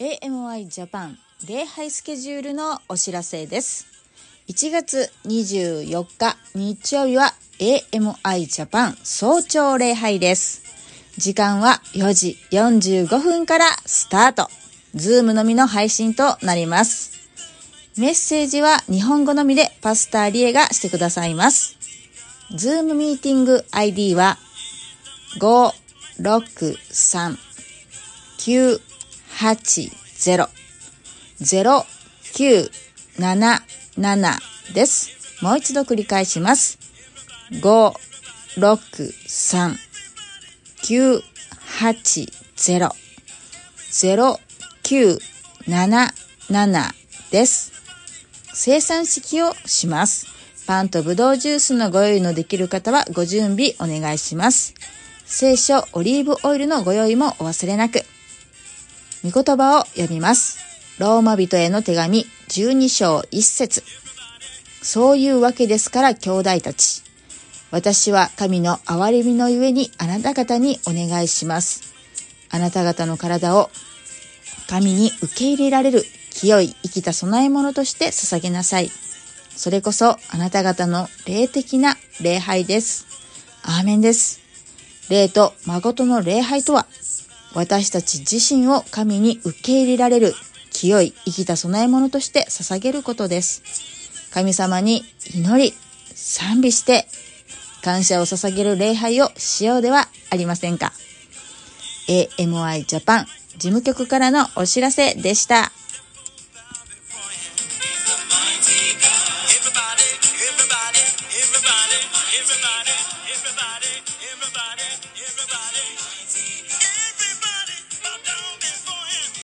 AMI ジャパン礼拝スケジュールのお知らせです。1月24日日曜日は AMI ジャパン早朝礼拝です。時間は4時45分からスタート。ズームのみの配信となります。メッセージは日本語のみで Pastor リエがしてくださいます。ズームミーティング ID は563 9 0977です。もう一度繰り返します。563 980 0977です。生産式をします。パンとブドウジュースのご用意のできる方はご準備お願いします。聖書オリーブオイルのご用意もお忘れなく。御言葉を読みます。ローマ人への手紙12章1節そういうわけですから兄弟たち。私は神の憐れみのゆえにあなた方にお願いします。あなた方の体を神に受け入れられる清い生きた供え物として捧げなさい。それこそあなた方の霊的な礼拝です。アーメンです。霊と誠の礼拝とは、私たち自身を神に受け入れられる清い生きた供え物として捧げることです。神様に祈り、賛美して、感謝を捧げる礼拝をしようではありませんか。AMI ジャパン事務局からのお知らせでした。Everybody, everybody, everybody.